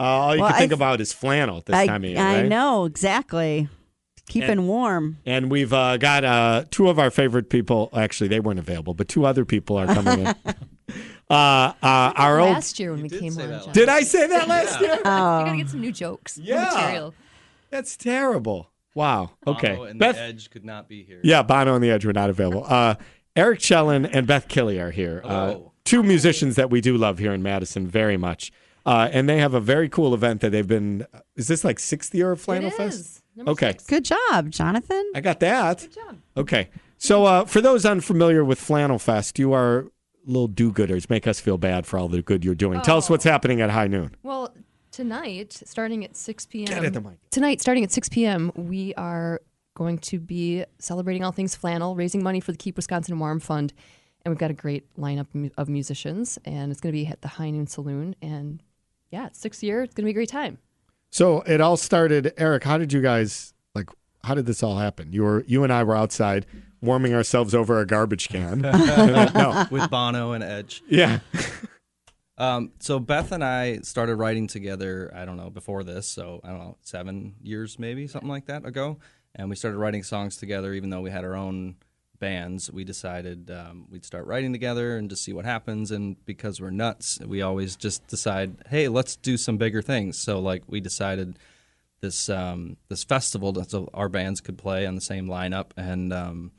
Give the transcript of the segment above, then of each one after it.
Uh, all you Well, can think I- about is flannel at this I, time of year, I right? know exactly. Keeping And- warm. And we've uh, got uh, two of our favorite people. Actually, they weren't available, but two other people are coming in. uh, uh, our old. last year when we came on. Did I say that last year? You gotta get some new jokes. new Yeah. material. That's terrible. Wow. Okay. Bono and Beth. the Edge could not be here. Yeah, Bono and the Edge were not available. Uh, Eric Chellin and Beth Kille are here. Uh, Hello. two musicians that we do love here in Madison very much. Uh, and they have a very cool event that they've been. Is this like sixth year of Flannel It Fest? is. Okay. six. Good job, Jonathan. I got that. Good job. Okay. So uh, for those unfamiliar with Flannel Fest, you are little do-gooders. Make us feel bad for all the good you're doing. Tell us what's Oh. happening at High Noon. Well, tonight, starting at 6 p.m. Get at the mic. Tonight, starting at 6 p.m., we are going to be celebrating all things flannel, raising money for the Keep Wisconsin Warm Fund. And we've got a great lineup of musicians, and it's going to be at the High Noon Saloon. And yeah, it's sixth year. It's going to be a great time. So it all started. Eric, how did you guys like? How did this all happen? You were you and I were outside warming ourselves over a garbage can. No. With Bono and Edge. Yeah. Um, so Beth and I started writing together. I don't know before this, so I don't know seven years maybe something like that ago, and we started writing songs together. Even though we had our own bands, we decided um, we'd start writing together and just see what happens. And because we're nuts, we always just decide, hey, let's do some bigger things. So like we decided this um, this festival that so our bands could play on the same lineup, and um,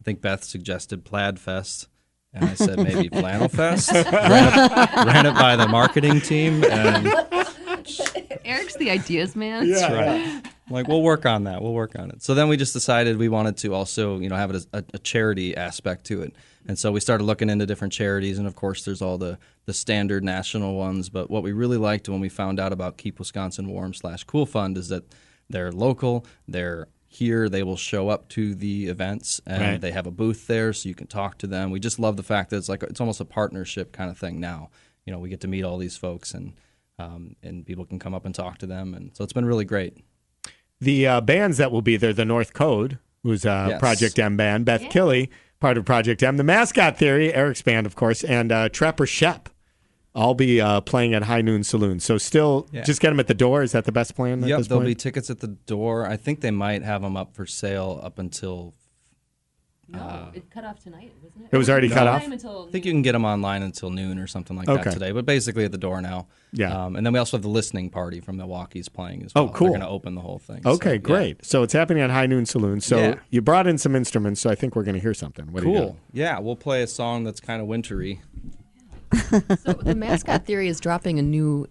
I think Beth suggested Plaid Fest. And I said maybe Flannel Fest. ran, it, ran it by the marketing team, and Eric's the ideas man. that's right. I'm like we'll work on that. We'll work on it. So then we just decided we wanted to also, you know, have it as a, a charity aspect to it. And so we started looking into different charities, and of course, there's all the the standard national ones. But what we really liked when we found out about Keep Wisconsin Warm slash Cool Fund is that they're local. They're here. They will show up to the events, and Right. they have a booth there, so you can talk to them. We just love the fact that it's like it's almost a partnership kind of thing now. You know, we get to meet all these folks, and um, and people can come up and talk to them, and so it's been really great. The uh, bands that will be there: the North Code, who's a Yes. Project M band; Beth Kille, part of Project M; the Mascot Theory, Eric's band, of course, and uh, Trapper Schoepp. I'll be uh, playing at High Noon Saloon. So still, Yeah. just get them at the door. Is that the best plan? At Yep, there'll point? be tickets at the door. I think they might have them up for sale up until. No, it cut off tonight, wasn't it? It was already cut off? I think you can get them online until noon or something like Okay. that today. But basically at the door now. Yeah. Um, and then we also have the listening party from Milwaukee's playing as Oh, well. cool. They're going to open the whole thing. so, Okay, yeah. great. So it's happening at High Noon Saloon. So Yeah. you brought in some instruments, so I think we're going to hear something. What do you? Cool. Yeah, we'll play a song that's kind of wintry. So the Mascot Theory is dropping a new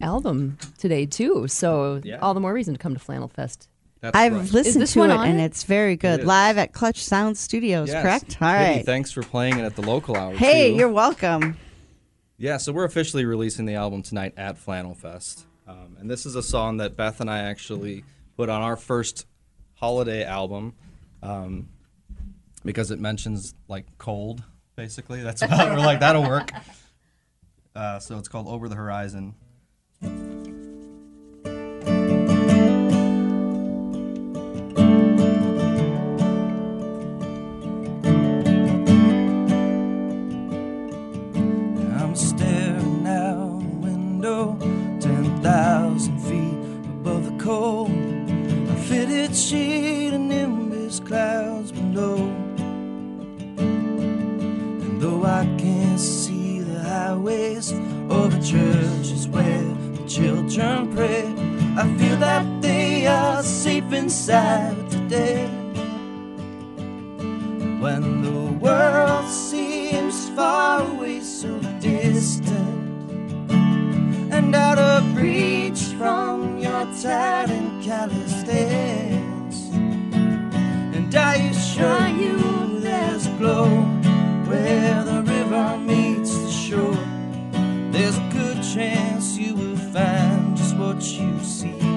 album today too. So Yeah. all the more reason to come to Flannel Fest. That's I've right. listened to it on and it's very good. is. Live at Clutch Sound Studios, Yes. correct? All Hey, thanks for playing it at the local hour. Hey, too. you're welcome. Yeah, so we're officially releasing the album tonight at Flannel Fest. Um, and this is a song that Beth and I actually put on our first holiday album um, because it mentions like cold, basically. That's about we're like, that'll work. Uh, so it's called Over the Horizon. I can't see the highways or the churches where the children pray, I feel that they are safe inside today. When the world seems far away, so distant, and out of reach from your tired and calloused hands. And I assure you there's glow the just what you good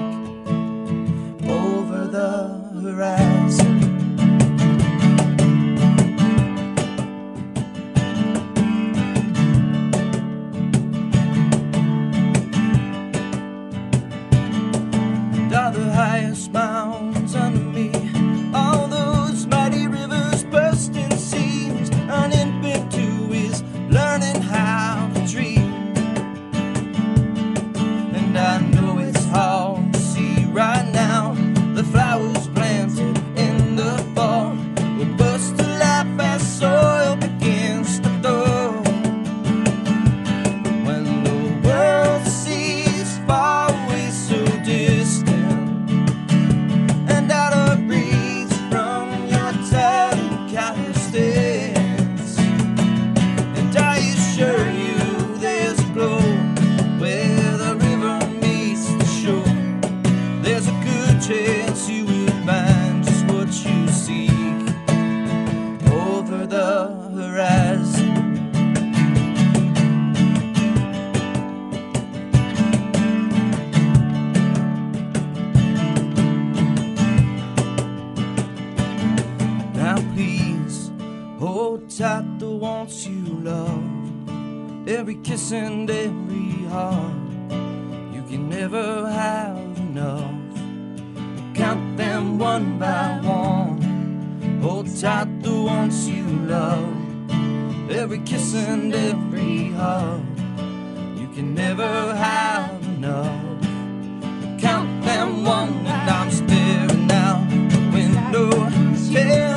chance you will find just what you seek over the horizon. Now please hold tight the ones you love, every kiss and every heart. You can never have enough. One by one. Hold tight the ones you love. Every kiss and every hug. You can never have enough. Count them one and I'm staring out the window.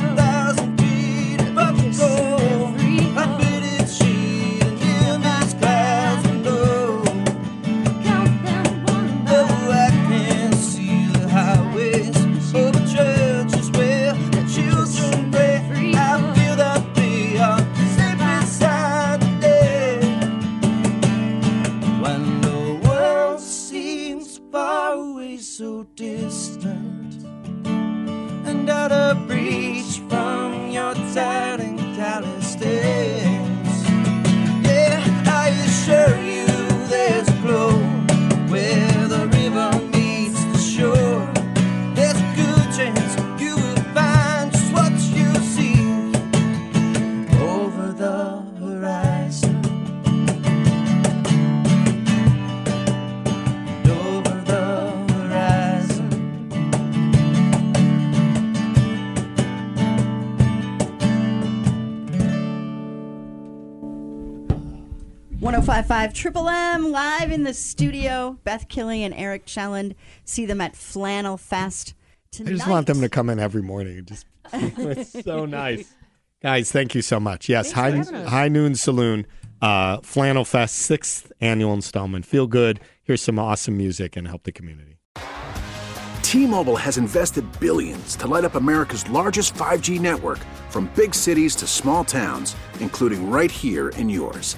1055 Triple M live in the studio. Beth Kille and Eric Chelland. See them at Flannel Fest tonight. I just want them to come in every morning. Just it's so nice, guys. Thank you so much. Yes, High. High Noon Saloon, uh, Flannel Fest, sixth annual installment. Feel good. Here's some awesome music and help the community. T-Mobile has invested billions to light up America's largest 5G network from big cities to small towns, including right here in yours.